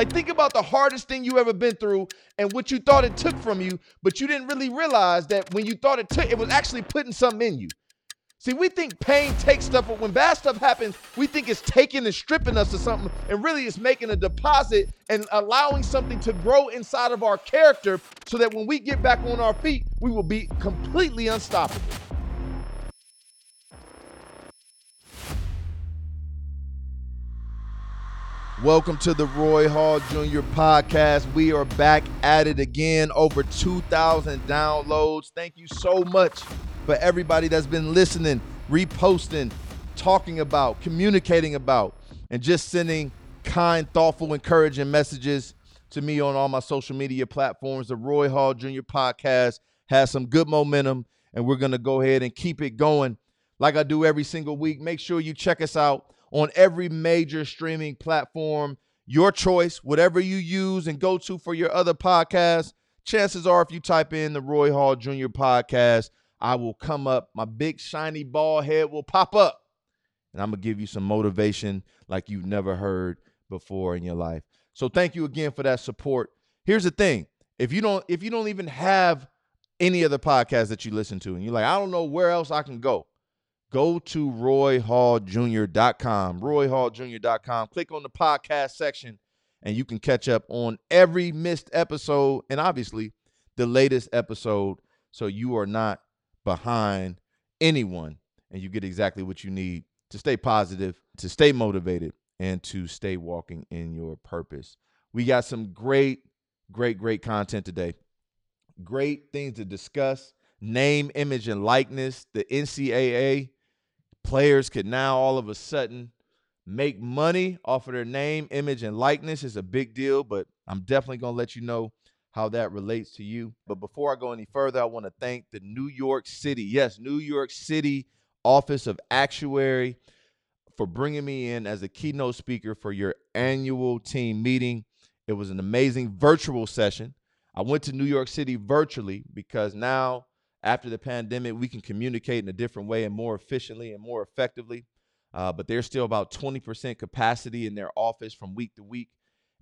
Like, think about the hardest thing you ever been through and what you thought it took from you, but you didn't really realize that when you thought it took, it was actually putting something in you. See, we think pain takes stuff, but when bad stuff happens, we think it's taking and stripping us of something, and really it's making a deposit and allowing something to grow inside of our character so that when we get back on our feet, we will be completely unstoppable. Welcome to the Roy Hall Jr. podcast. We are back at it again. Over 2,000 downloads. Thank you so much for everybody that's been listening, reposting, talking about, communicating about, and just sending kind, thoughtful, encouraging messages to me on all my social media platforms. The Roy Hall Jr. podcast has some good momentum, and we're going to go ahead and keep it going like I do every single week. Make sure you check us out on every major streaming platform. Your choice, whatever you use and go to for your other podcasts. Chances are, if you type in the Roy Hall Jr. podcast, I will come up. My big shiny ball head will pop up. And I'm going to give you some motivation like you've never heard before in your life. So thank you again for that support. Here's the thing. If you don't if you don't even have any other podcast that you listen to and you're like, I don't know where else I can go, go to royhalljr.com, royhalljr.com. Click on the podcast section and you can catch up on every missed episode and obviously the latest episode so you are not behind anyone and you get exactly what you need to stay positive, to stay motivated, and to stay walking in your purpose. We got some great, great, great content today. Great things to discuss. Name, image, and likeness. The NCAA players could now all of a sudden make money off of their name, image, and likeness. is a big deal, but I'm definitely going to let you know how that relates to you. But before I go any further, I want to thank the New York City, yes, New York City Office of Actuary for bringing me in as a keynote speaker for your annual team meeting. It was an amazing virtual session. I went to New York City virtually because now, after the pandemic, we can communicate in a different way and more efficiently and more effectively. Uh, but there's still about 20% capacity in their office from week to week.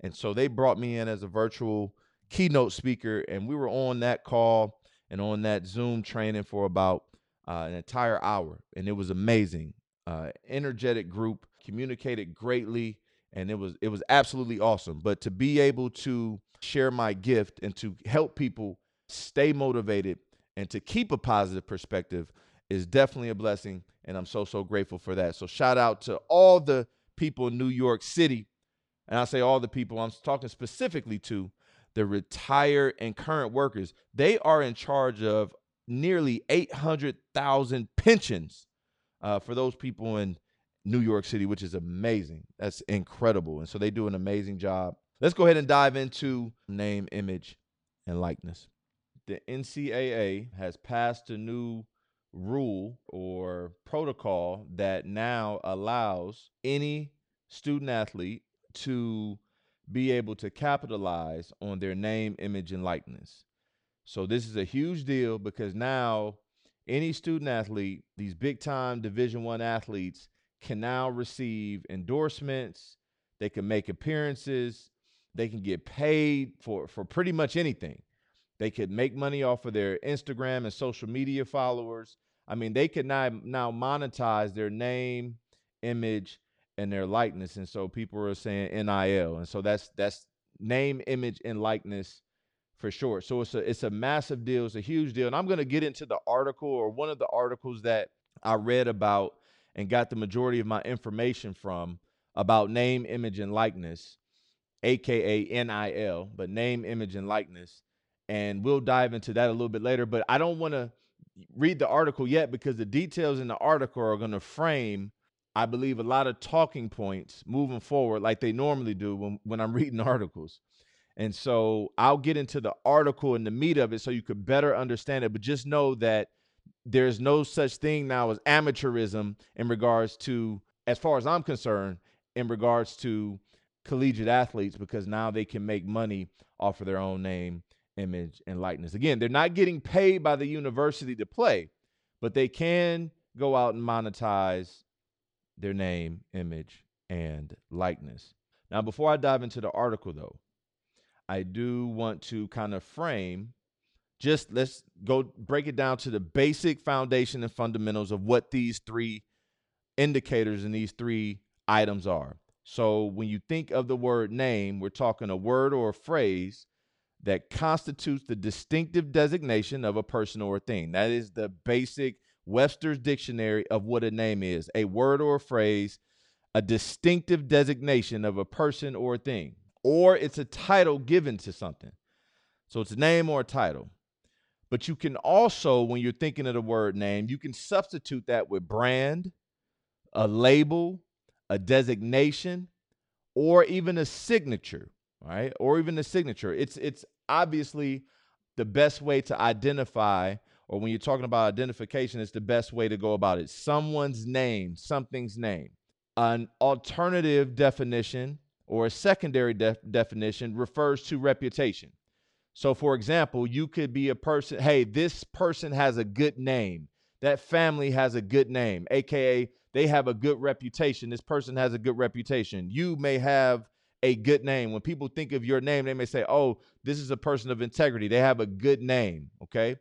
And so they brought me in as a virtual keynote speaker, and we were on that call and on that Zoom training for about uh, an entire hour, and it was amazing. Uh, energetic group, communicated greatly, and it was it was absolutely awesome. But to be able to share my gift and to help people stay motivated and to keep a positive perspective is definitely a blessing, and I'm so so grateful for that. So shout out to all the people in New York City, and I say all the people I'm talking specifically to the retired and current workers, they are in charge of nearly 800,000 pensions uh, for those people in New York City, which is amazing. That's incredible. And so they do an amazing job. Let's go ahead and dive into name, image, and likeness. The NCAA has passed a new rule or protocol that now allows any student athlete to be able to capitalize on their name, image, and likeness. So this is a huge deal because now any student athlete, these big time Division One athletes, can now receive endorsements. They can make appearances. They can get paid for for pretty much anything. They could make money off of their Instagram and social media followers. I mean, they could now now monetize their name, image, and their likeness. And so people are saying NIL. And so that's that's name, image, and likeness for sure. So it's a it's a massive deal. It's a huge deal. And I'm to get into the article or one of the articles that I read about and got the majority of my information from about name, image, and likeness, aka NIL, but name, image, and likeness. And we'll dive into that a little bit later. But I don't want to read the article yet because the details in the article are going to frame I believe, a lot of talking points moving forward, like they normally do when, when I'm reading articles. And so I'll get into the article and the meat of it so you could better understand it. But just know that there's no such thing now as amateurism in regards to, as far as I'm concerned, in regards to collegiate athletes, because now they can make money off of their own name, image, and likeness. Again, they're not getting paid by the university to play, but they can go out and monetize their name, image, and likeness. Now, before I dive into the article, though, I do want to kind of frame just let's go break it down to the basic foundation and fundamentals of what these three indicators and these three items are. So, when you think of the word name, we're talking a word or a phrase that constitutes the distinctive designation of a person or a thing. That is the basic Webster's dictionary of what a name is a word or a phrase, a distinctive designation of a person or a thing, or it's a title given to something. So it's a name or a title. But you can also, when you're thinking of the word name, you can substitute that with brand, a label, a designation, or even a signature, right? Or even a signature. It's it's obviously the best way to identify or when you're talking about identification, it's the best way to go about it. Someone's name, something's name. An alternative definition or a secondary def- definition refers to reputation. So, for example, you could be a person, hey, this person has a good name. That family has a good name, AKA, they have a good reputation. This person has a good reputation. You may have a good name. When people think of your name, they may say, oh, this is a person of integrity. They have a good name. Okay.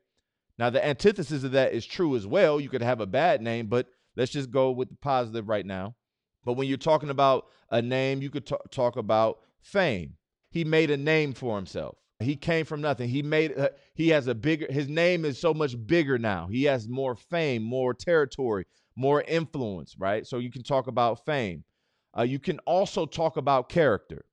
Now, the antithesis of that is true as well. You could have a bad name, but let's just go with the positive right now. But when you're talking about a name, you could t- talk about fame. He made a name for himself. He came from nothing. He made uh, he has a bigger his name is so much bigger now. He has more fame, more territory, more influence, right? So you can talk about fame. Uh, you can also talk about character.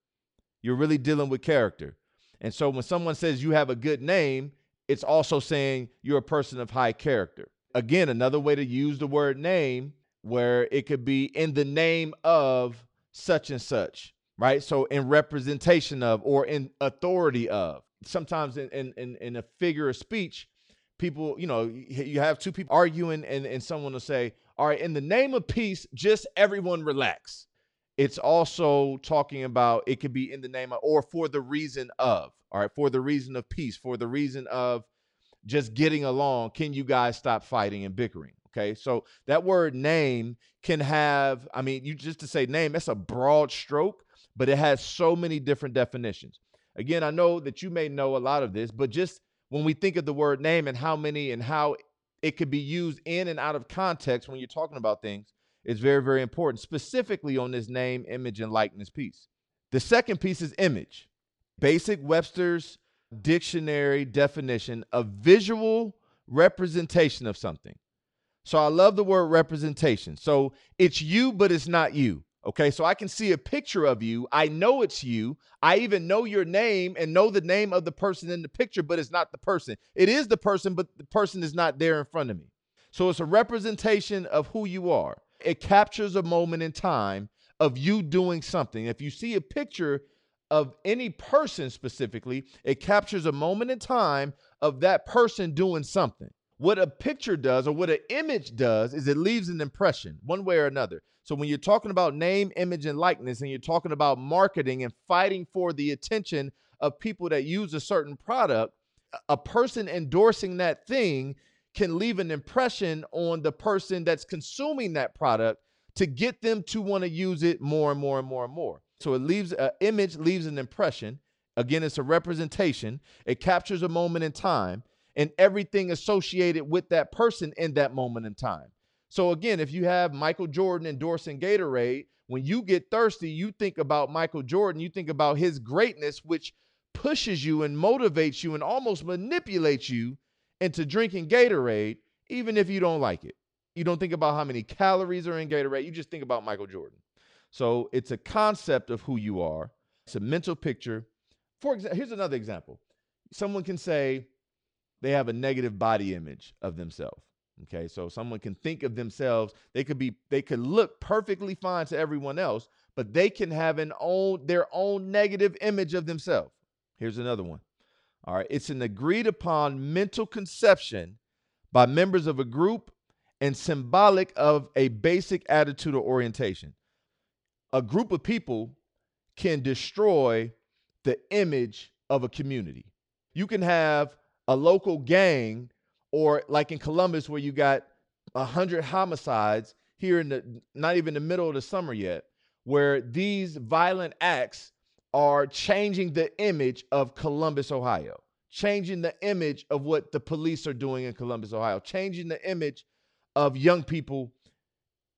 You're really dealing with character. And so when someone says you have a good name, it's also saying you're a person of high character. Again, another way to use the word name where it could be in the name of such and such, right? So in representation of or in authority of. Sometimes in in in, a figure of speech, people, you know, you have two people arguing and, and someone will say, All right, in the name of peace, just everyone relax. It's also talking about it could be in the name of or for the reason of, all right, for the reason of peace, for the reason of just getting along. Can you guys stop fighting and bickering? Okay. So that word name can have, I mean, you just to say name, that's a broad stroke, but it has so many different definitions. Again, I know that you may know a lot of this, but just when we think of the word name and how many and how it could be used in and out of context when you're talking about things, is very, very important, specifically on this name, image, and likeness piece. The second piece is image. Basic Webster's dictionary definition of visual representation of something. So I love the word representation. So it's you, but it's not you. Okay, so I can see a picture of you. I know it's you. I even know your name and know the name of the person in the picture, but it's not the person. It is the person, but the person is not there in front of me. So it's a representation of who you are it captures a moment in time of you doing something. If you see a picture of any person specifically, it captures a moment in time of that person doing something. What a picture does or what an image does is it leaves an impression one way or another. So when you're talking about name, image, and likeness, and you're talking about marketing and fighting for the attention of people that use a certain product, a person endorsing that thing can leave an impression on the person that's consuming that product to get them to want to use it more and more and more and more. So it leaves an image, leaves an impression. Again, it's a representation. It captures a moment in time and everything associated with that person in that moment in time. So again, if you have Michael Jordan endorsing Gatorade, when you get thirsty, you think about Michael Jordan, you think about his greatness, which pushes you and motivates you and almost manipulates you into drinking Gatorade, even if you don't like it. You don't think about how many calories are in Gatorade. You just think about Michael Jordan. So it's a concept of who you are. It's a mental picture. For example, here's another example. Someone can say they have a negative body image of themselves. Okay, so someone can think of themselves. They could be, they could look perfectly fine to everyone else, but they can have an own their own negative image of themselves. Here's another one. All right. It's an agreed upon mental conception by members of a group and symbolic of a basic attitude or orientation. A group of people can destroy the image of a community. You can have a local gang, or like in Columbus, where you got a hundred homicides here in the not even the middle of the summer yet. where these violent acts are changing the image of Columbus, Ohio, changing the image of what the police are doing in Columbus, Ohio, changing the image of young people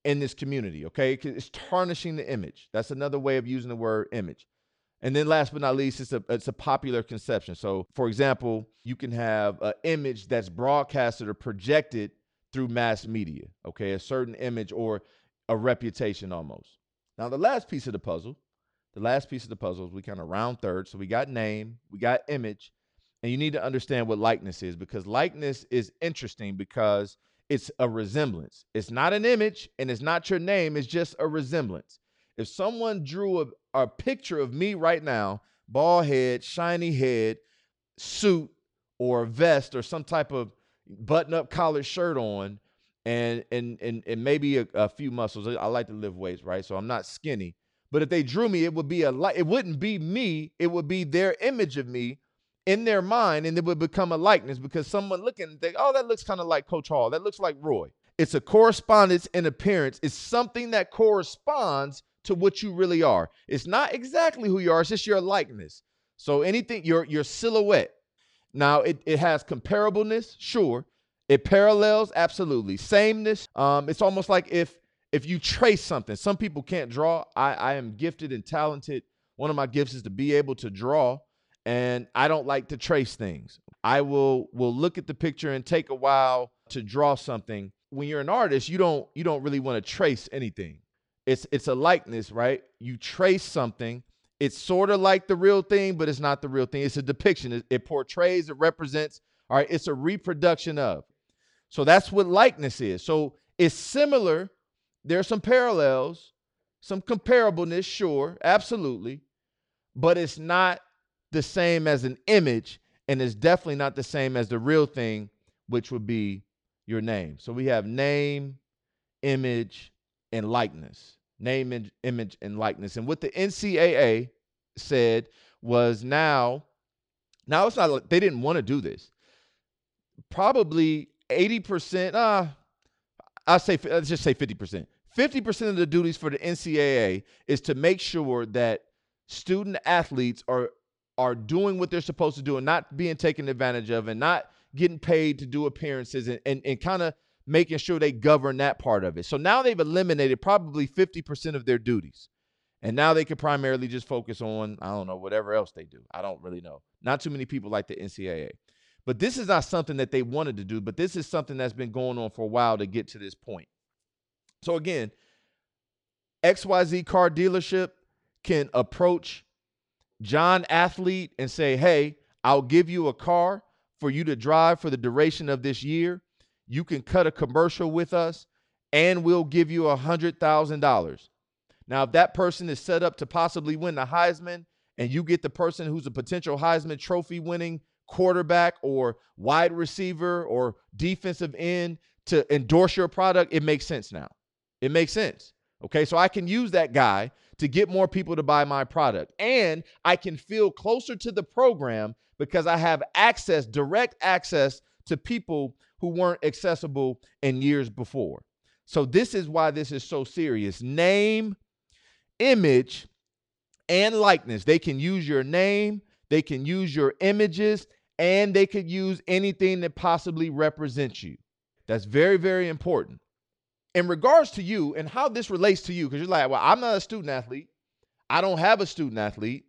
in this community, okay? It's tarnishing the image. That's another way of using the word image. And then last but not least, it's a it's a popular conception. So, for example, you can have an image that's broadcasted or projected through mass media, okay? A certain image or a reputation almost. Now, the last piece of the puzzle, the last piece of the puzzle is we kind of round third. So we got name, we got image, and you need to understand what likeness is because likeness is interesting because it's a resemblance. It's not an image and it's not your name, it's just a resemblance. If someone drew a, a picture of me right now, bald head, shiny head, suit, or vest, or some type of button-up collared shirt on, and and and, and maybe a, a few muscles. I like to lift weights, right? So I'm not skinny. But if they drew me, it would be a like it wouldn't be me, it would be their image of me in their mind, and it would become a likeness because someone looking think, oh, that looks kind of like Coach Hall. That looks like Roy. It's a correspondence in appearance. It's something that corresponds to what you really are. It's not exactly who you are, it's just your likeness. So anything, your your silhouette. Now it, it has comparableness, sure. It parallels, absolutely. Sameness. Um, it's almost like if if you trace something. Some people can't draw. I, I am gifted and talented. One of my gifts is to be able to draw, and I don't like to trace things. I will will look at the picture and take a while to draw something. When you're an artist, you don't you don't really want to trace anything it's it's a likeness, right? You trace something. It's sort of like the real thing, but it's not the real thing. It's a depiction. It, it portrays, it represents. All right, it's a reproduction of. So that's what likeness is. So it's similar. There are some parallels, some comparableness, sure, absolutely, but it's not the same as an image, and it's definitely not the same as the real thing, which would be your name. So we have name, image, and likeness name, image, and likeness. And what the NCAA said was now, now it's not, they didn't want to do this. Probably 80%, uh, I'll say, let's just say 50%. 50% of the duties for the NCAA is to make sure that student athletes are are doing what they're supposed to do and not being taken advantage of and not getting paid to do appearances and, and, and kind of making sure they govern that part of it. So now they've eliminated probably 50% of their duties. And now they can primarily just focus on, I don't know, whatever else they do. I don't really know. Not too many people like the NCAA. But this is not something that they wanted to do, but this is something that's been going on for a while to get to this point. So again, XYZ car dealership can approach John Athlete and say, hey, I'll give you a car for you to drive for the duration of this year you can cut a commercial with us and we'll give you a $100,000. Now, if that person is set up to possibly win the Heisman and you get the person who's a potential Heisman trophy winning quarterback or wide receiver or defensive end to endorse your product, it makes sense now. It makes sense. Okay, so I can use that guy to get more people to buy my product. And I can feel closer to the program because I have access, direct access to people who weren't accessible in years before. So, this is why this is so serious. Name, image, and likeness. They can use your name, they can use your images, and they could use anything that possibly represents you. That's very, very important. In regards to you and how this relates to you, because you're like, well, I'm not a student athlete. I don't have a student athlete.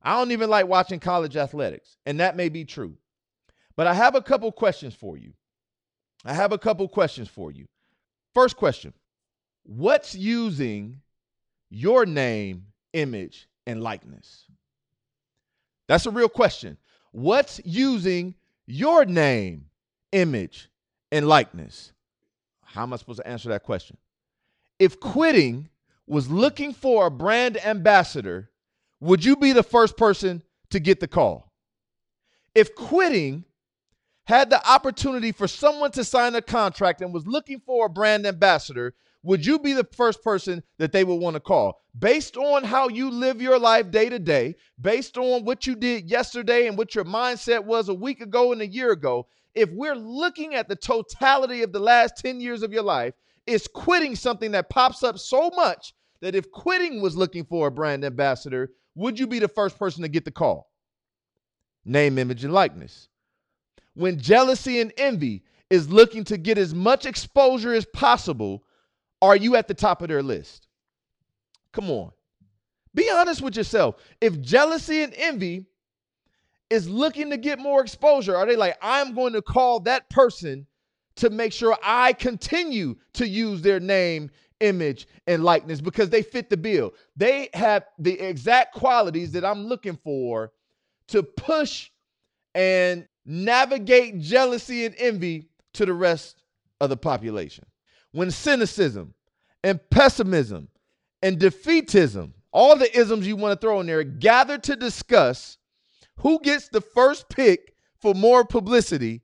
I don't even like watching college athletics. And that may be true. But I have a couple questions for you. I have a couple questions for you. First question What's using your name, image, and likeness? That's a real question. What's using your name, image, and likeness? How am I supposed to answer that question? If quitting was looking for a brand ambassador, would you be the first person to get the call? If quitting had the opportunity for someone to sign a contract and was looking for a brand ambassador, would you be the first person that they would want to call? Based on how you live your life day to day, based on what you did yesterday and what your mindset was a week ago and a year ago, if we're looking at the totality of the last 10 years of your life, is quitting something that pops up so much that if quitting was looking for a brand ambassador, would you be the first person to get the call? Name, image, and likeness. When jealousy and envy is looking to get as much exposure as possible, are you at the top of their list? Come on. Be honest with yourself. If jealousy and envy is looking to get more exposure, are they like, I'm going to call that person to make sure I continue to use their name, image, and likeness because they fit the bill? They have the exact qualities that I'm looking for to push and navigate jealousy and envy to the rest of the population. When cynicism and pessimism and defeatism, all the isms you want to throw in there, gather to discuss who gets the first pick for more publicity.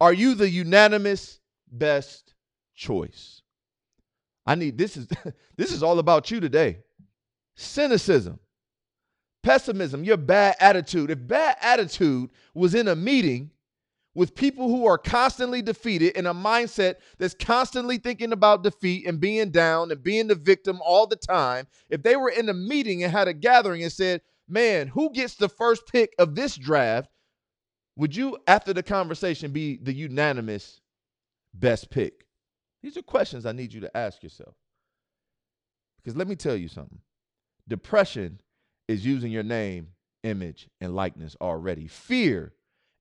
Are you the unanimous best choice? I need this is this is all about you today. Cynicism, pessimism, your bad attitude. If bad attitude was in a meeting with people who are constantly defeated in a mindset that's constantly thinking about defeat and being down and being the victim all the time, if they were in a meeting and had a gathering and said, Man, who gets the first pick of this draft? Would you, after the conversation, be the unanimous best pick? These are questions I need you to ask yourself. Because let me tell you something depression is using your name, image, and likeness already. Fear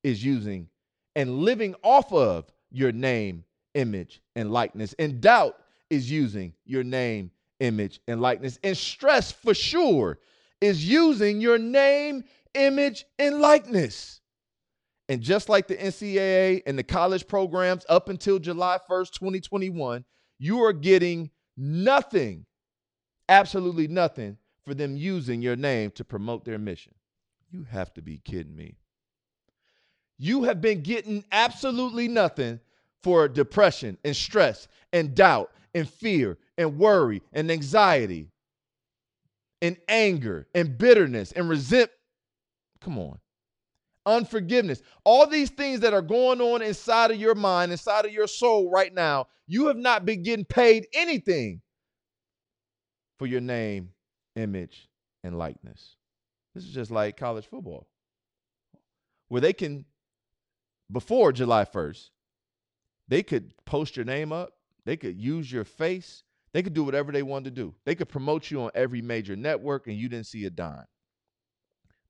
is using and living off of your name, image, and likeness. And doubt is using your name, image, and likeness. And stress, for sure, is using your name, image, and likeness. And just like the NCAA and the college programs up until July 1st, 2021, you are getting nothing, absolutely nothing, for them using your name to promote their mission. You have to be kidding me. You have been getting absolutely nothing for depression and stress and doubt and fear and worry and anxiety and anger and bitterness and resent. Come on. Unforgiveness. All these things that are going on inside of your mind, inside of your soul right now, you have not been getting paid anything for your name, image, and likeness. This is just like college football, where they can before July 1st, they could post your name up, they could use your face, they could do whatever they wanted to do. They could promote you on every major network and you didn't see a dime.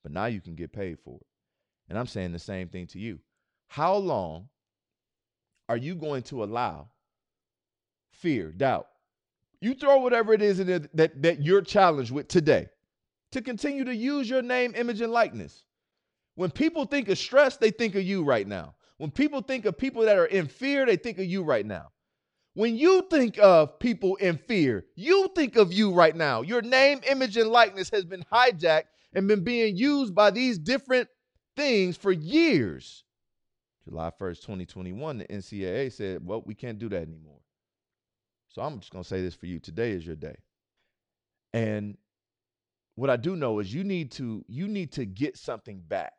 But now you can get paid for it. And I'm saying the same thing to you. How long are you going to allow fear, doubt? You throw whatever it is it that, that you're challenged with today to continue to use your name, image, and likeness. When people think of stress, they think of you right now. When people think of people that are in fear, they think of you right now. When you think of people in fear, you think of you right now. Your name, image, and likeness has been hijacked and been being used by these different things for years. July 1st, 2021, the NCAA said, well, we can't do that anymore. So I'm just going to say this for you. Today is your day. And what I do know is you need to you need to get something back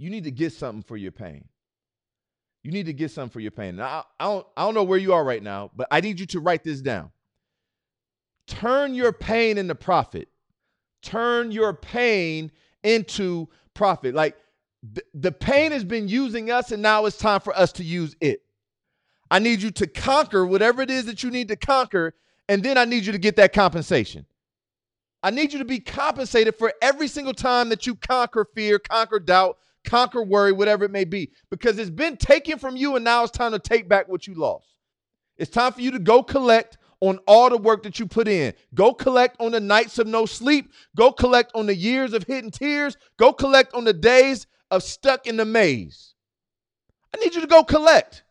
you need to get something for your pain. You need to get something for your pain. Now, I, I, don't, I don't know where you are right now, but I need you to write this down. Turn your pain into profit. Turn your pain into profit. Like th- the pain has been using us, and now it's time for us to use it. I need you to conquer whatever it is that you need to conquer, and then I need you to get that compensation. I need you to be compensated for every single time that you conquer fear, conquer doubt, conquer worry, whatever it may be, because it's been taken from you and now it's time to take back what you lost. It's time for you to go collect on all the work that you put in. Go collect on the nights of no sleep. Go collect on the years of hidden tears. Go collect on the days of stuck in the maze. I need you to go collect.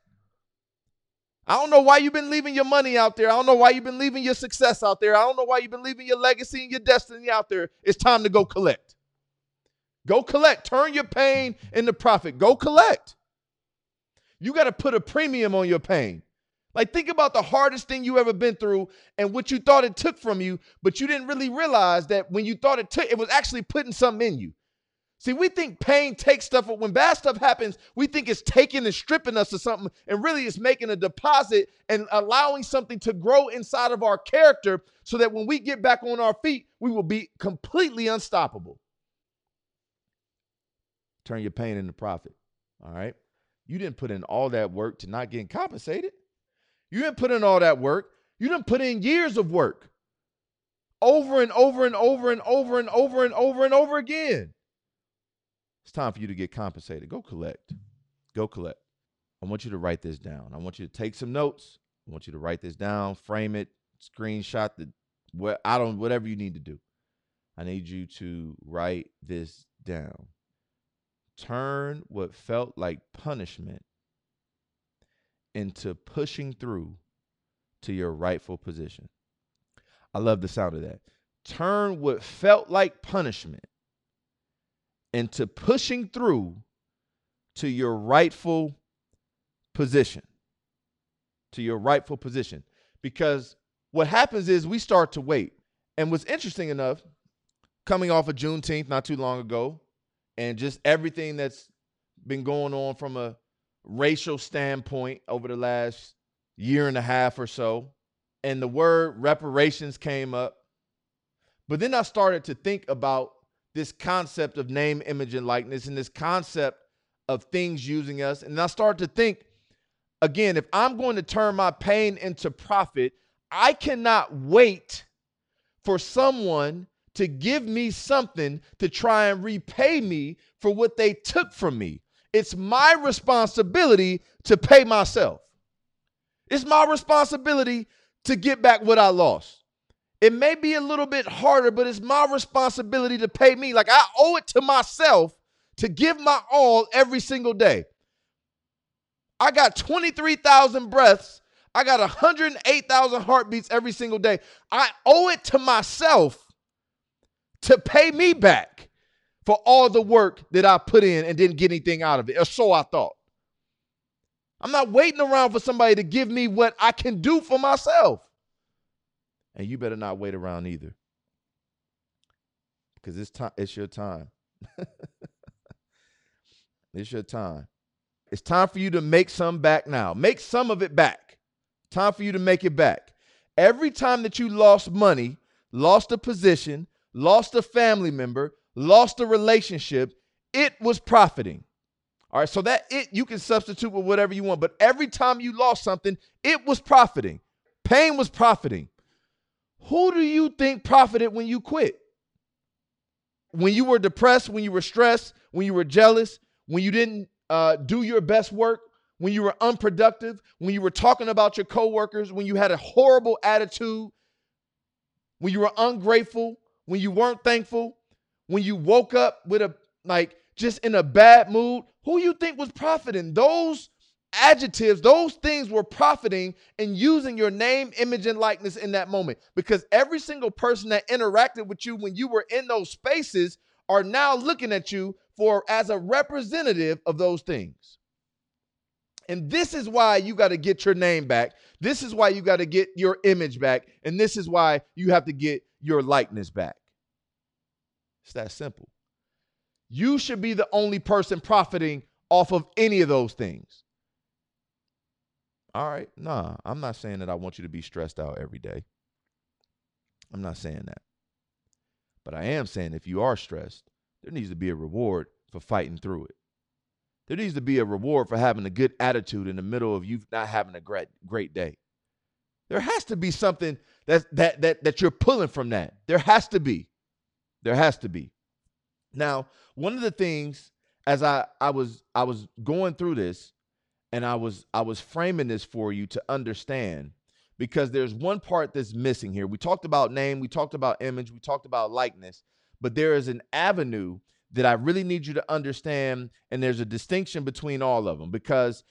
I don't know why you've been leaving your money out there. I don't know why you've been leaving your success out there. I don't know why you've been leaving your legacy and your destiny out there. It's time to go collect. Go collect. Turn your pain into profit. Go collect. You got to put a premium on your pain. Like, think about the hardest thing you ever been through and what you thought it took from you, but you didn't really realize that when you thought it took, it was actually putting something in you. See, we think pain takes stuff, but when bad stuff happens, we think it's taking and stripping us of something, and really it's making a deposit and allowing something to grow inside of our character so that when we get back on our feet, we will be completely unstoppable. Turn your pain into profit. All right. You didn't put in all that work to not getting compensated. You didn't put in all that work. You didn't put in years of work over and over and over and over and over and over and over again. It's time for you to get compensated. Go collect. Go collect. I want you to write this down. I want you to take some notes. I want you to write this down, frame it, screenshot the what I don't whatever you need to do. I need you to write this down. Turn what felt like punishment into pushing through to your rightful position. I love the sound of that. Turn what felt like punishment into pushing through to your rightful position. To your rightful position. Because what happens is we start to wait. And what's interesting enough, coming off of Juneteenth not too long ago, and just everything that's been going on from a racial standpoint over the last year and a half or so, and the word reparations came up. But then I started to think about this concept of name, image, and likeness, and this concept of things using us. And I started to think again, if I'm going to turn my pain into profit, I cannot wait for someone to give me something to try and repay me for what they took from me. It's my responsibility to pay myself. It's my responsibility to get back what I lost. It may be a little bit harder, but it's my responsibility to pay me. Like I owe it to myself to give my all every single day. I got 23,000 breaths. I got 108,000 heartbeats every single day. I owe it to myself to pay me back for all the work that I put in and didn't get anything out of it. Or so I thought. I'm not waiting around for somebody to give me what I can do for myself. And you better not wait around either. Because it's time it's your time. it's your time. It's time for you to make some back now. Make some of it back. Time for you to make it back. Every time that you lost money, lost a position, lost a family member, lost a relationship, it was profiting. All right, so that it you can substitute with whatever you want, but every time you lost something, it was profiting. Pain was profiting. Who do you think profited when you quit? When you were depressed, when you were stressed, when you were jealous, when you didn't uh, do your best work, when you were unproductive, when you were talking about your coworkers, when you had a horrible attitude, when you were ungrateful, when you weren't thankful, when you woke up with a like just in a bad mood, who you think was profiting? Those adjectives, those things were profiting and using your name, image, and likeness in that moment. Because every single person that interacted with you when you were in those spaces are now looking at you for as a representative of those things. And this is why you got to get your name back. This is why you got to get your image back. And this is why you have to get your likeness back. It's that simple. You should be the only person profiting off of any of those things. All right. Nah, I'm not saying that I want you to be stressed out every day. I'm not saying that. But I am saying if you are stressed, there needs to be a reward for fighting through it. There needs to be a reward for having a good attitude in the middle of you not having a great great day. There has to be something that that that that you're pulling from that. There has to be. There has to be. Now, one of the things as I I was I was going through this and I was I was framing this for you to understand because there's one part that's missing here. We talked about name, we talked about image, we talked about likeness, but there is an avenue that I really need you to understand and there's a distinction between all of them because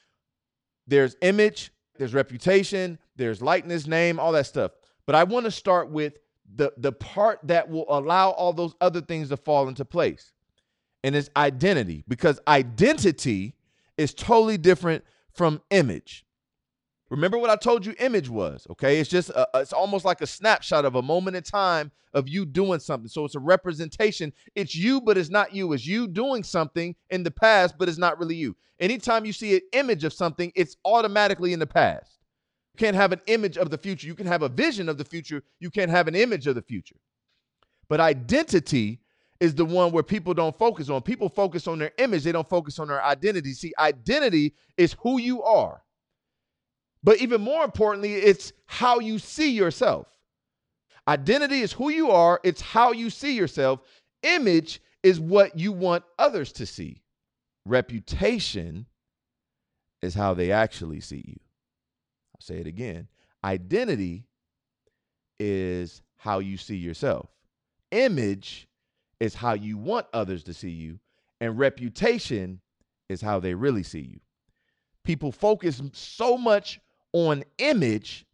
there's image, there's reputation, there's likeness, name, all that stuff. But I want to start with the the part that will allow all those other things to fall into place. And it's identity because identity is totally different from image. Remember what I told you image was, okay? It's just a, it's almost like a snapshot of a moment in time of you doing something. So it's a representation. It's you but it's not you. It's you doing something in the past but it's not really you. Anytime you see an image of something, it's automatically in the past. Can't have an image of the future. You can have a vision of the future. You can't have an image of the future. But identity is the one where people don't focus on. People focus on their image, they don't focus on their identity. See, identity is who you are. But even more importantly, it's how you see yourself. Identity is who you are, it's how you see yourself. Image is what you want others to see. Reputation is how they actually see you. I'll say it again. Identity is how you see yourself. Image is how you want others to see you. And reputation is how they really see you. People focus so much on image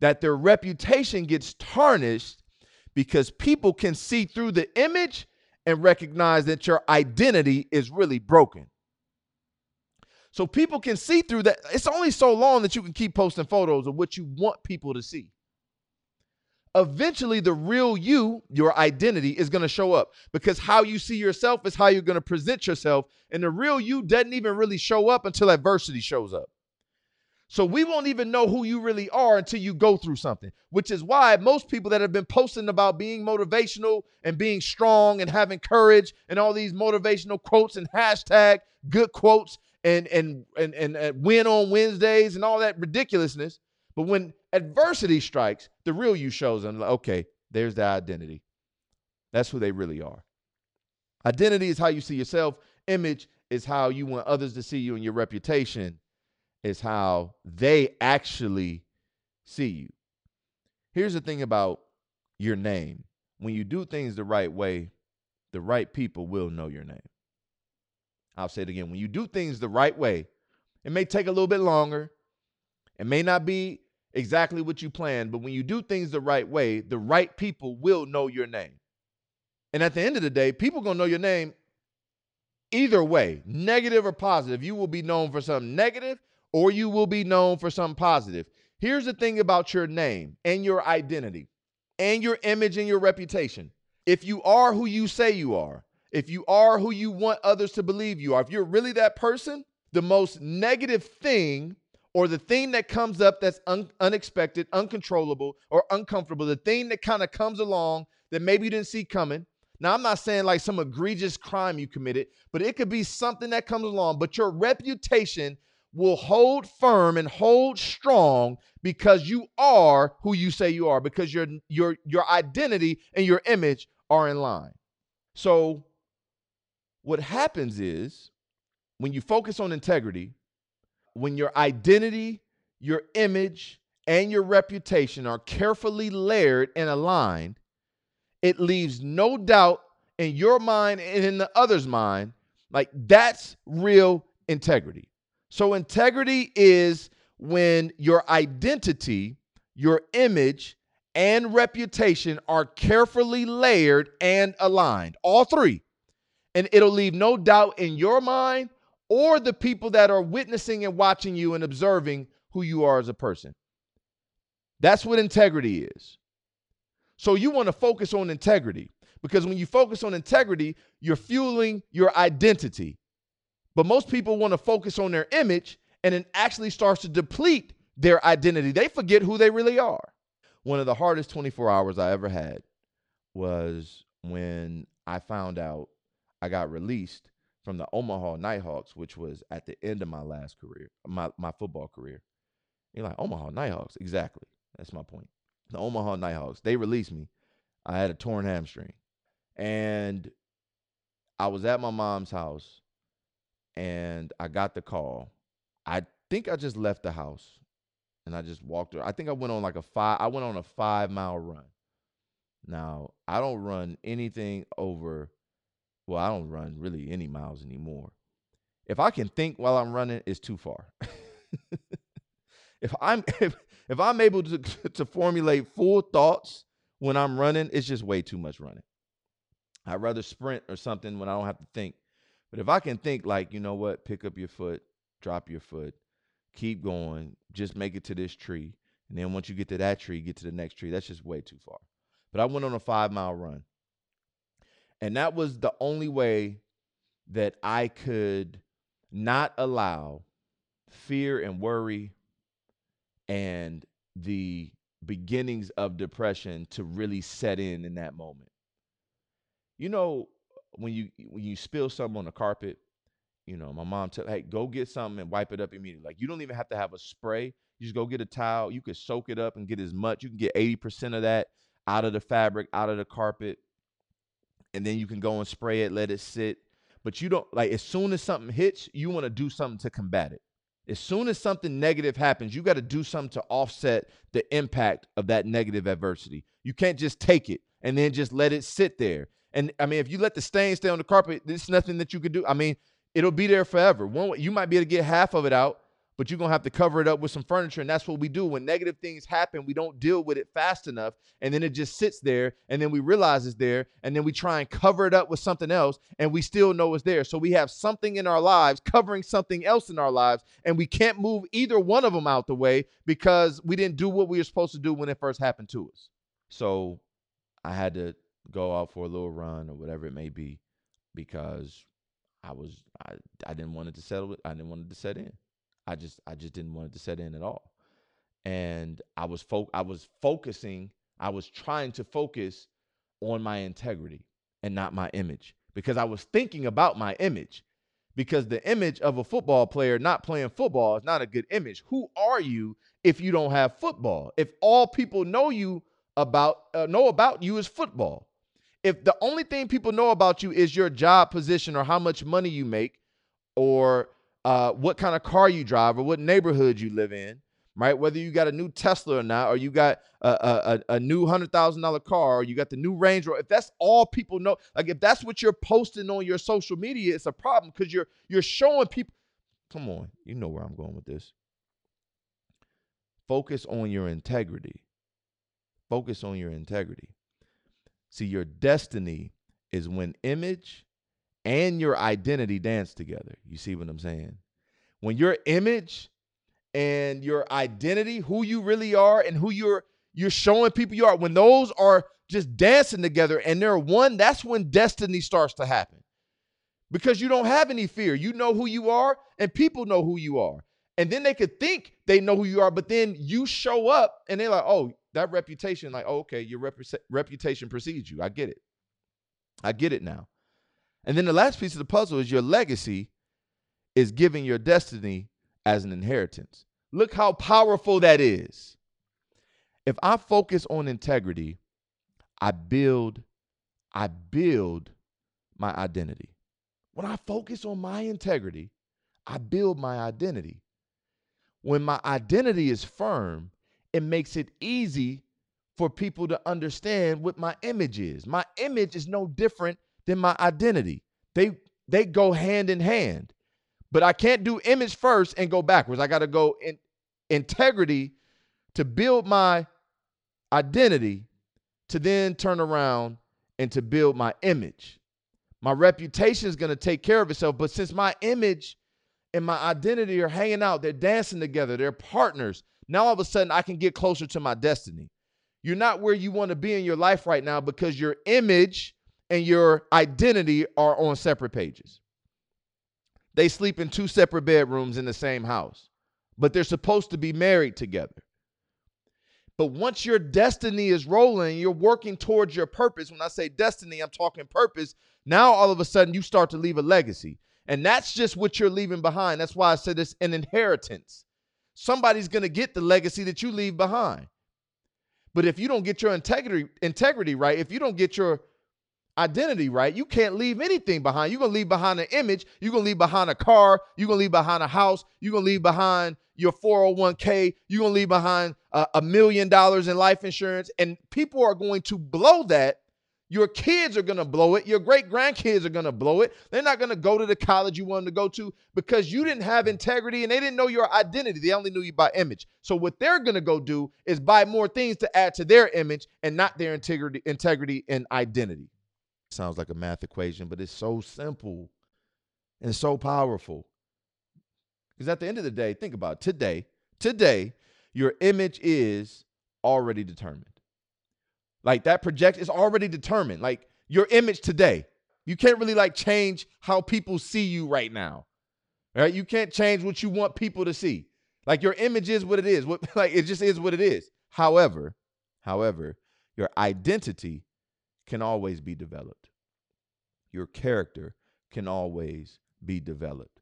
that their reputation gets tarnished because people can see through the image and recognize that your identity is really broken. So people can see through that. It's only so long that you can keep posting photos of what you want people to see. Eventually, the real you, your identity, is going to show up because how you see yourself is how you're going to present yourself. And the real you doesn't even really show up until adversity shows up. So we won't even know who you really are until you go through something, which is why most people that have been posting about being motivational and being strong and having courage and all these motivational quotes and hashtag good quotes and and and and, and win on Wednesdays and all that ridiculousness. But when adversity strikes, the real you shows them, like, okay, there's the identity. That's who they really are. Identity is how you see yourself. Image is how you want others to see you and your reputation is how they actually see you. Here's the thing about your name when you do things the right way, the right people will know your name. I'll say it again. When you do things the right way, it may take a little bit longer. It may not be exactly what you planned, but when you do things the right way, the right people will know your name. And at the end of the day, people going to know your name either way, negative or positive. You will be known for something negative or you will be known for something positive. Here's the thing about your name and your identity and your image and your reputation. If you are who you say you are, if you are who you want others to believe you are, if you're really that person, the most negative thing or the thing that comes up that's un- unexpected, uncontrollable, or uncomfortable, the thing that kind of comes along that maybe you didn't see coming. Now, I'm not saying like some egregious crime you committed, but it could be something that comes along, but your reputation will hold firm and hold strong because you are who you say you are because your your your identity and your image are in line. So what happens is when you focus on integrity, when your identity, your image, and your reputation are carefully layered and aligned, it leaves no doubt in your mind and in the other's mind. Like that's real integrity. So, integrity is when your identity, your image, and reputation are carefully layered and aligned, all three. And it'll leave no doubt in your mind or the people that are witnessing and watching you and observing who you are as a person. That's what integrity is. So, you want to focus on integrity because when you focus on integrity, you're fueling your identity. But most people want to focus on their image and it actually starts to deplete their identity. They forget who they really are. One of the hardest 24 hours I ever had was when I found out I got released from the Omaha Nighthawks, which was at the end of my last career, my, my football career. You're like, Omaha Nighthawks. Exactly. That's my point. The Omaha Nighthawks, they released me. I had a torn hamstring. And I was at my mom's house and I got the call. I think I just left the house and I just walked. I think I went on like a five. I went on a five mile run. Now I don't run anything over. Well, I don't run really any miles anymore. If I can think while I'm running, it's too far. if I'm if, if I'm able to to formulate full thoughts when I'm running, it's just way too much running. I'd rather sprint or something when I don't have to think but if I can think like, you know what, pick up your foot, drop your foot, keep going, just make it to this tree. And then once you get to that tree, get to the next tree. That's just way too far. But I went on a five mile run. And that was the only way that I could not allow fear and worry and the beginnings of depression to really set in in that moment. You know, when you when you spill something on the carpet, you know, my mom tell, hey, go get something and wipe it up immediately. Like you don't even have to have a spray. You just go get a towel. You can soak it up and get as much. You can get 80% of that out of the fabric, out of the carpet. And then you can go and spray it, let it sit. But you don't like as soon as something hits, you want to do something to combat it. As soon as something negative happens, you got to do something to offset the impact of that negative adversity. You can't just take it and then just let it sit there. And I mean, if you let the stain stay on the carpet, there's nothing that you can do. I mean, it'll be there forever. One, you might be able to get half of it out, but you're gonna have to cover it up with some furniture. And that's what we do. When negative things happen, we don't deal with it fast enough, and then it just sits there, and then we realize it's there, and then we try and cover it up with something else, and we still know it's there. So we have something in our lives covering something else in our lives, and we can't move either one of them out the way because we didn't do what we were supposed to do when it first happened to us. So I had to go out for a little run or whatever it may be because I was I, I didn't want it to settle I didn't want it to set in. I just I just didn't want it to set in at all. And I was fo- I was focusing, I was trying to focus on my integrity and not my image because I was thinking about my image. Because the image of a football player not playing football is not a good image. Who are you if you don't have football? If all people know you about uh, know about you is football. If the only thing people know about you is your job position or how much money you make or uh, what kind of car you drive or what neighborhood you live in, right? Whether you got a new Tesla or not, or you got a, a, a new hundred thousand dollar car, or you got the new Range Rover. If that's all people know, like if that's what you're posting on your social media, it's a problem because you're you're showing people. Come on, you know where I'm going with this. Focus on your integrity. Focus on your integrity. See, your destiny is when image and your identity dance together. You see what I'm saying? When your image and your identity, who you really are and who you're you're showing people you are, when those are just dancing together and they're one, that's when destiny starts to happen. Because you don't have any fear. You know who you are and people know who you are. And then they could think they know who you are, but then you show up and they're like, "Oh, that reputation like, oh, okay, your rep- reputation precedes you. I get it. I get it now." And then the last piece of the puzzle is your legacy is giving your destiny as an inheritance. Look how powerful that is. If I focus on integrity, I build I build my identity. When I focus on my integrity, I build my identity. When my identity is firm, it makes it easy for people to understand what my image is. My image is no different than my identity. They they go hand in hand. But I can't do image first and go backwards. I got to go in integrity to build my identity to then turn around and to build my image. My reputation is going to take care of itself, but since my image and my identity are hanging out, they're dancing together, they're partners. Now all of a sudden I can get closer to my destiny. You're not where you want to be in your life right now because your image and your identity are on separate pages. They sleep in two separate bedrooms in the same house, but they're supposed to be married together. But once your destiny is rolling, you're working towards your purpose. When I say destiny, I'm talking purpose. Now, all of a sudden, you start to leave a legacy. And that's just what you're leaving behind. That's why I said it's an inheritance. Somebody's going to get the legacy that you leave behind. But if you don't get your integrity integrity right, if you don't get your identity right, you can't leave anything behind. You're going to leave behind an image. You're going to leave behind a car. You're going to leave behind a house. You're going to leave behind your 401k. You're going to leave behind a million dollars in life insurance. And people are going to blow that. Your kids are going to blow it. Your great grandkids are going to blow it. They're not going to go to the college you wanted to go to because you didn't have integrity and they didn't know your identity. They only knew you by image. So what they're going to go do is buy more things to add to their image and not their integrity, integrity and identity. Sounds like a math equation, but it's so simple and so powerful. Because at the end of the day, think about it. today, today, your image is already determined. Like that project is already determined. Like your image today. You can't really like change how people see you right now. Right? You can't change what you want people to see. Like your image is what it is. What like it just is what it is. However, however, your identity can always be developed. Your character can always be developed.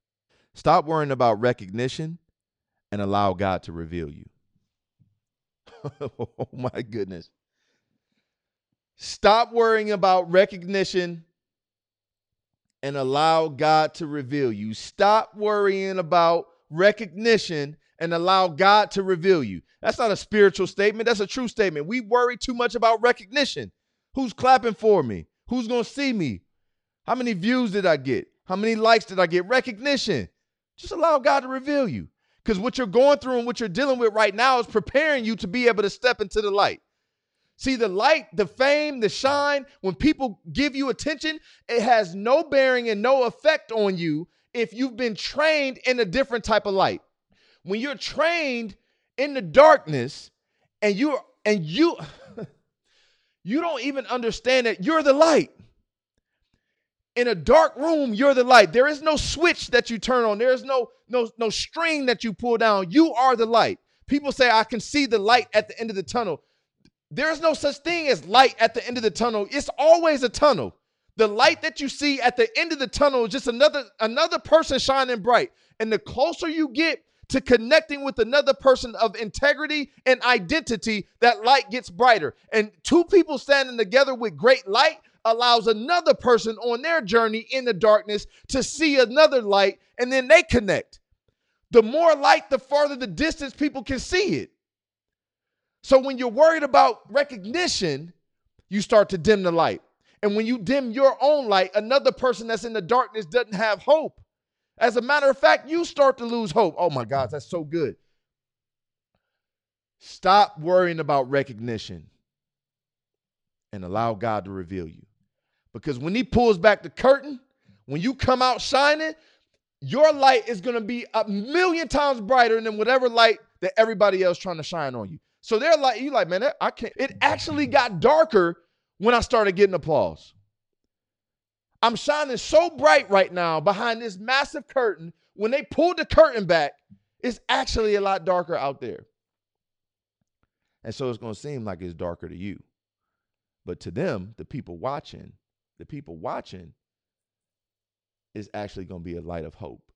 Stop worrying about recognition and allow God to reveal you. oh my goodness. Stop worrying about recognition and allow God to reveal you. Stop worrying about recognition and allow God to reveal you. That's not a spiritual statement, that's a true statement. We worry too much about recognition. Who's clapping for me? Who's going to see me? How many views did I get? How many likes did I get? Recognition. Just allow God to reveal you. Because what you're going through and what you're dealing with right now is preparing you to be able to step into the light. See, the light, the fame, the shine, when people give you attention, it has no bearing and no effect on you if you've been trained in a different type of light. When you're trained in the darkness and you're, and you you don't even understand that you're the light. In a dark room you're the light. There is no switch that you turn on. There is no no no string that you pull down. You are the light. People say i can see the light at the end of the tunnel. There is no such thing as light at the end of the tunnel. It's always a tunnel. The light that you see at the end of the tunnel is just another another person shining bright. And the closer you get to connecting with another person of integrity and identity that light gets brighter and two people standing together with great light allows another person on their journey in the darkness to see another light and then they connect. The more light, the farther the distance people can see it. So when you're worried about recognition, you start to dim the light. And when you dim your own light, another person that's in the darkness doesn't have hope. As a matter of fact, you start to lose hope. Oh my God, that's so good. Stop worrying about recognition and allow God to reveal you. Because when he pulls back the curtain, when you come out shining, your light is going to be a million times brighter than whatever light that everybody else trying to shine on you. So they're like, you like, man, I can't. It actually got darker when I started getting applause. I'm shining so bright right now behind this massive curtain. When they pulled the curtain back, it's actually a lot darker out there. And so it's going to seem like it's darker to you. But to them, the people watching, the people watching is actually going to be a light of hope.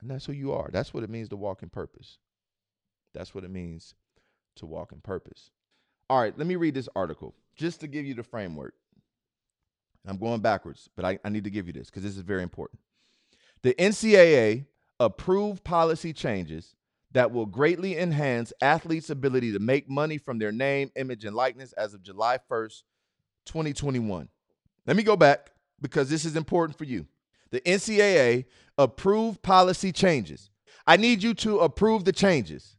And that's who you are. That's what it means to walk in purpose. That's what it means to walk in purpose. All right, let me read this article just to give you the framework. I'm going backwards, but I, I need to give you this because this is very important. The NCAA approved policy changes that will greatly enhance athletes' ability to make money from their name, image, and likeness as of July 1st, 2021. Let me go back because this is important for you. The NCAA approved policy changes. I need you to approve the changes.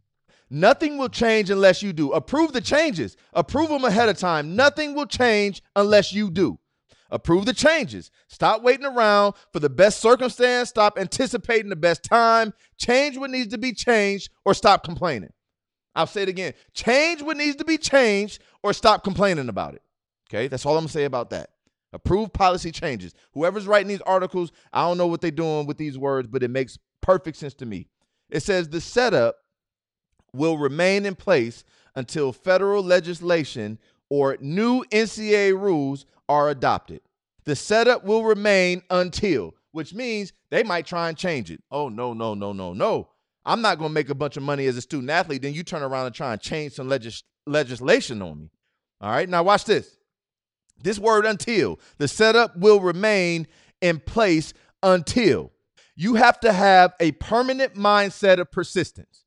Nothing will change unless you do. Approve the changes. Approve them ahead of time. Nothing will change unless you do. Approve the changes. Stop waiting around for the best circumstance. Stop anticipating the best time. Change what needs to be changed or stop complaining. I'll say it again. Change what needs to be changed or stop complaining about it. Okay, that's all I'm gonna say about that. Approve policy changes. Whoever's writing these articles, I don't know what they're doing with these words, but it makes perfect sense to me. It says the setup will remain in place until federal legislation or new NCAA rules are adopted. The setup will remain until, which means they might try and change it. Oh, no, no, no, no, no. I'm not going to make a bunch of money as a student athlete. Then you turn around and try and change some legis- legislation on me. All right, now watch this. This word until, the setup will remain in place until. You have to have a permanent mindset of persistence.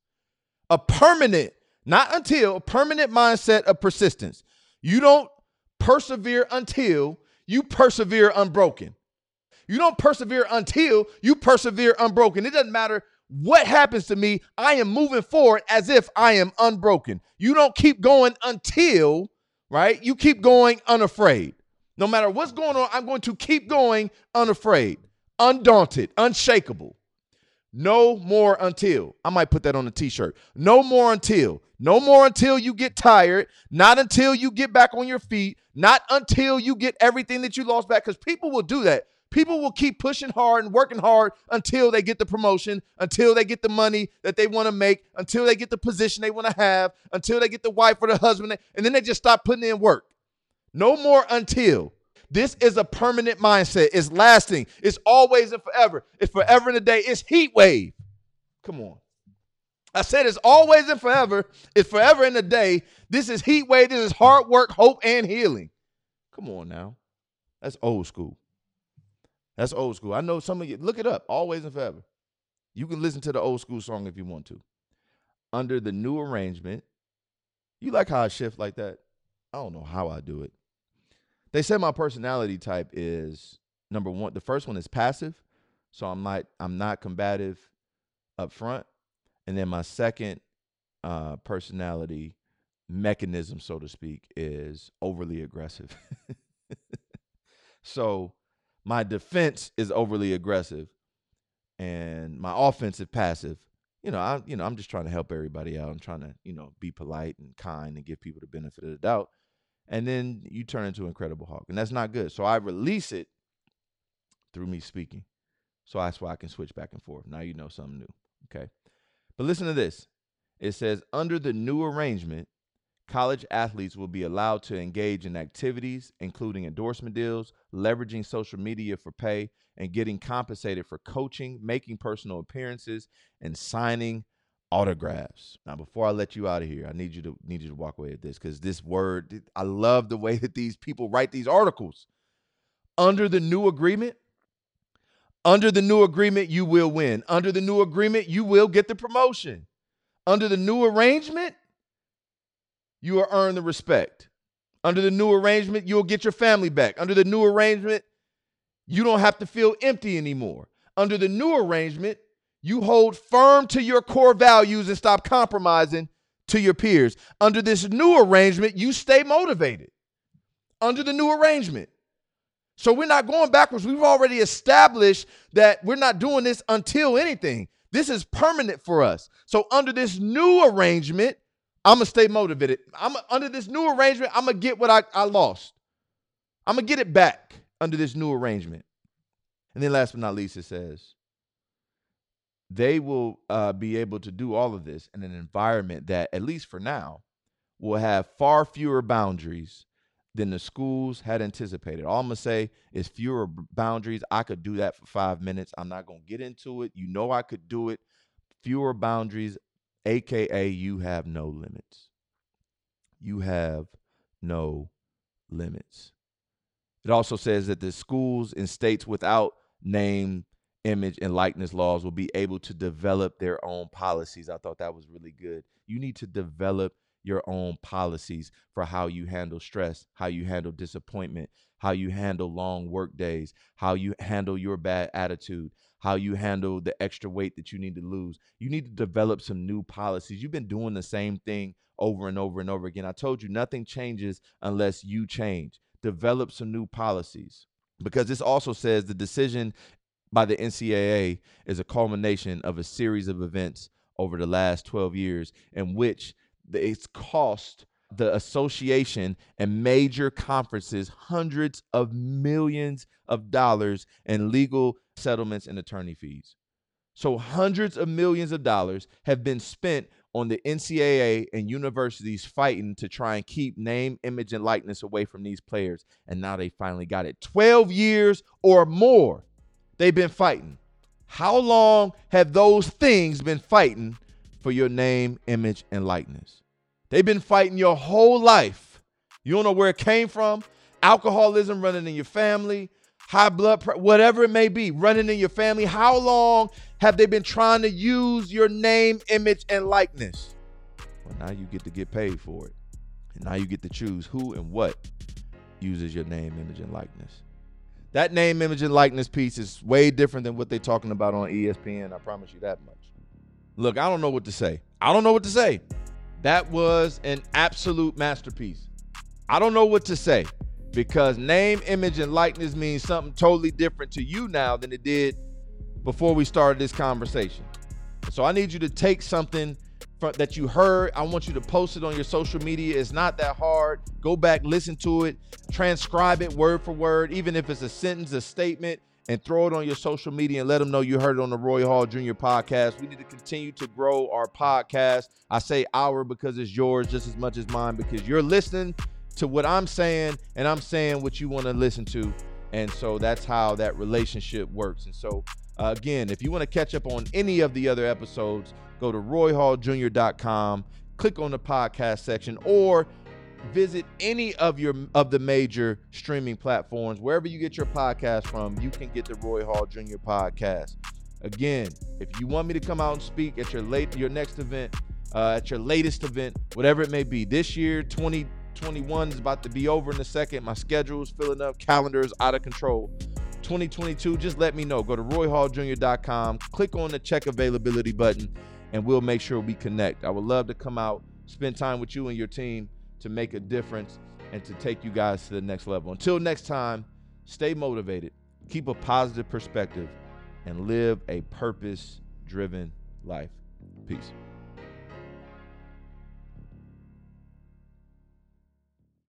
A permanent, not until, a permanent mindset of persistence. You don't persevere until you persevere unbroken. You don't persevere until you persevere unbroken. It doesn't matter what happens to me, I am moving forward as if I am unbroken. You don't keep going until right? You keep going unafraid. No matter what's going on, I'm going to keep going unafraid, undaunted, unshakable. No more until. I might put that on a t shirt. No more until. No more until you get tired. Not until you get back on your feet. Not until you get everything that you lost back. Because people will do that. People will keep pushing hard and working hard until they get the promotion, until they get the money that they want to make, until they get the position they want to have, until they get the wife or the husband, and then they just stop putting in work. No more until. This is a permanent mindset. It's lasting. It's always and forever. It's forever and a day. It's heat wave. Come on. I said it's always and forever. It's forever and a day. This is heat wave. This is hard work, hope, and healing. Come on now. That's old school. That's old school. I know some of you look it up. Always and forever. You can listen to the old school song if you want to. Under the new arrangement, you like how I shift like that? I don't know how I do it. They said my personality type is number one. The first one is passive, so I'm not I'm not combative up front, and then my second uh, personality mechanism, so to speak, is overly aggressive. so my defense is overly aggressive, and my offensive passive. You know, I you know I'm just trying to help everybody out. I'm trying to you know be polite and kind and give people the benefit of the doubt and then you turn into an Incredible Hulk, and that's not good. So I release it through me speaking. So that's why I can switch back and forth. Now you know something new. Okay. But listen to this. It says under the new arrangement, college athletes will be allowed to engage in activities including endorsement deals, leveraging social media for pay, and getting compensated for coaching, making personal appearances, and signing autographs. Now, before I let you out of here, I need you to need you to walk away with this because this word, I love the way that these people write these articles. Under the new agreement, under the new agreement, you will win. Under the new agreement, you will get the promotion. Under the new arrangement, you will earn the respect. Under the new arrangement, you'll get your family back. Under the new arrangement, you don't have to feel empty anymore. Under the new arrangement, you hold firm to your core values and stop compromising to your peers. Under this new arrangement, you stay motivated. Under the new arrangement. So we're not going backwards. We've already established that we're not doing this until anything. This is permanent for us. So under this new arrangement, I'm gonna stay motivated. I'm under this new arrangement, I'm gonna get what I, I lost. I'm gonna get it back under this new arrangement. And then last but not least, it says, they will uh, be able to do all of this in an environment that, at least for now, will have far fewer boundaries than the schools had anticipated. All I'm gonna say is fewer boundaries. I could do that for five minutes. I'm not gonna get into it. You know I could do it. Fewer boundaries, aka you have no limits. You have no limits. It also says that the schools in states without name image and likeness laws will be able to develop their own policies. I thought that was really good. You need to develop your own policies for how you handle stress, how you handle disappointment, how you handle long work days, how you handle your bad attitude, how you handle the extra weight that you need to lose. You need to develop some new policies. You've been doing the same thing over and over and over again. I told you nothing changes unless you change. Develop some new policies because this also says the decision by the NCAA is a culmination of a series of events over the last 12 years in which it's cost the association and major conferences hundreds of millions of dollars in legal settlements and attorney fees. So, hundreds of millions of dollars have been spent on the NCAA and universities fighting to try and keep name, image, and likeness away from these players. And now they finally got it. 12 years or more they've been fighting. How long have those things been fighting for your name, image, and likeness? They've been fighting your whole life. You don't know where it came from. Alcoholism running in your family, high blood pressure, whatever it may be, running in your family. How long have they been trying to use your name, image, and likeness? Well, now you get to get paid for it. And now you get to choose who and what uses your name, image, and likeness. That name, image, and likeness piece is way different than what they're talking about on ESPN. I promise you that much. Look, I don't know what to say. I don't know what to say. That was an absolute masterpiece. I don't know what to say because name, image, and likeness means something totally different to you now than it did before we started this conversation. So I need you to take something that you heard. I want you to post it on your social media. It's not that hard. Go back, listen to it, transcribe it word for word, even if it's a sentence, a statement, and throw it on your social media and let them know you heard it on the Roy Hall Jr. podcast. We need to continue to grow our podcast. I say our because it's yours just as much as mine because you're listening to what I'm saying and I'm saying what you want to listen to. And so that's how that relationship works. And so, uh, again, if you want to catch up on any of the other episodes, go to royhalljr.com, click on the podcast section, or visit any of your of the major streaming platforms. Wherever you get your podcast from you can get the roy hall jr podcast. Again if you want me to come out and speak at your late your next event uh, at your latest event whatever it may be this year 2021 is about to be over in a second. My schedule is filling up calendar is out of control. 2022 just let me know. Go to royhalljr.com click on the check availability button and we'll make sure we connect i would love to come out spend time with you and your team to make a difference and to take you guys to the next level. Until next time, stay motivated, keep a positive perspective, and live a purpose driven life. Peace.